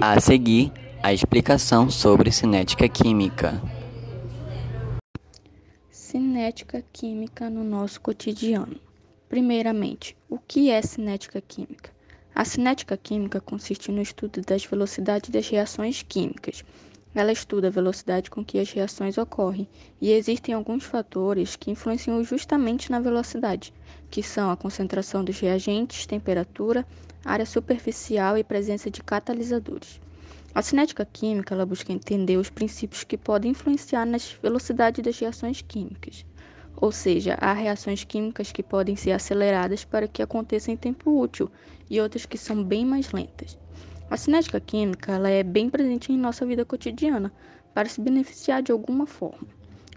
A seguir, a explicação sobre cinética química. Cinética química no nosso cotidiano. Primeiramente, o que é cinética química? A cinética química consiste no estudo das velocidades das reações químicas. Ela estuda a velocidade com que as reações ocorrem, e existem alguns fatores que influenciam justamente na velocidade, que são a concentração dos reagentes, temperatura, área superficial e presença de catalisadores. A cinética química ela busca entender os princípios que podem influenciar nas velocidades das reações químicas. Ou seja, há reações químicas que podem ser aceleradas para que aconteçam em tempo útil e outras que são bem mais lentas. A cinética química ela é bem presente em nossa vida cotidiana para se beneficiar de alguma forma,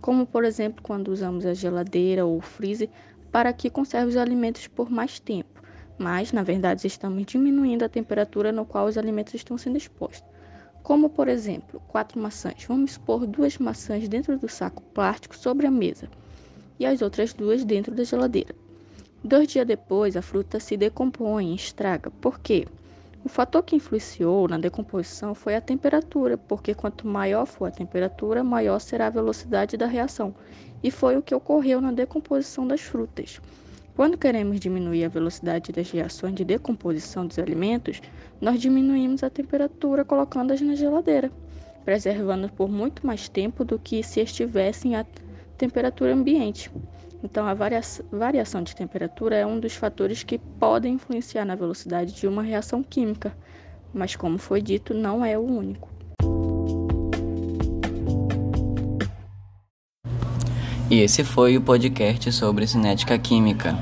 como por exemplo quando usamos a geladeira ou o freezer para que conserve os alimentos por mais tempo, mas na verdade estamos diminuindo a temperatura no qual os alimentos estão sendo expostos. Como, por exemplo, quatro maçãs. Vamos expor duas maçãs dentro do saco plástico sobre a mesa e as outras duas dentro da geladeira. Dois dias depois, a fruta se decompõe, estraga. Por quê? O fator que influenciou na decomposição foi a temperatura, porque quanto maior for a temperatura, maior será a velocidade da reação. E foi o que ocorreu na decomposição das frutas. Quando queremos diminuir a velocidade das reações de decomposição dos alimentos, nós diminuímos a temperatura colocando-as na geladeira, preservando por muito mais tempo do que se estivessem a temperatura ambiente. Então, a variação de temperatura é um dos fatores que podem influenciar na velocidade de uma reação química, mas, como foi dito, não é o único. E esse foi o podcast sobre cinética química.